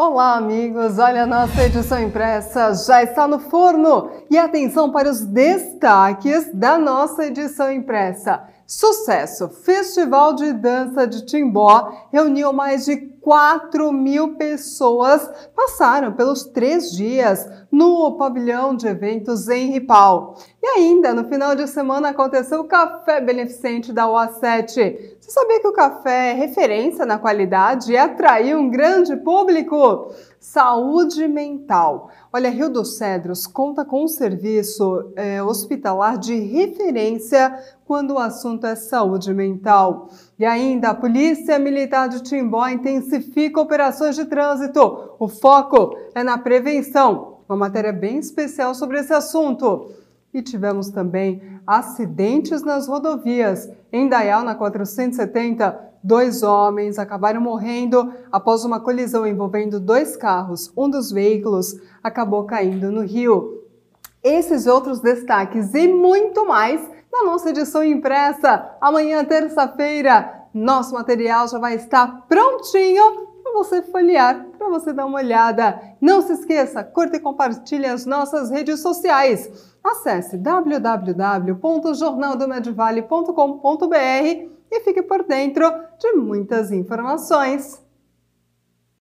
Olá, amigos! Olha, a nossa edição impressa já está no forno. E atenção para os destaques da nossa edição impressa. Sucesso! Festival de Dança de Timbó reuniu mais de 4 mil pessoas, passaram pelos três dias no pavilhão de eventos em Ripal. E ainda, no final de semana, aconteceu o Café Beneficente da OA7. Você sabia que o café é referência na qualidade e atraiu um grande público? Saúde mental. Olha, Rio dos Cedros conta com um serviço é, hospitalar de referência quando o assunto é saúde mental. E ainda, a Polícia Militar de Timbó intensifica operações de trânsito. O foco é na prevenção. Uma matéria bem especial sobre esse assunto. E tivemos também acidentes nas rodovias. Em Dayal, na 470, dois homens acabaram morrendo após uma colisão envolvendo dois carros. Um dos veículos acabou caindo no rio. Esses outros destaques e muito mais na nossa edição impressa. Amanhã, terça-feira, nosso material já vai estar prontinho para você folhear, para você dar uma olhada. Não se esqueça, curta e compartilhe as nossas redes sociais. Acesse www.jornaldomedivale.com.br e fique por dentro de muitas informações.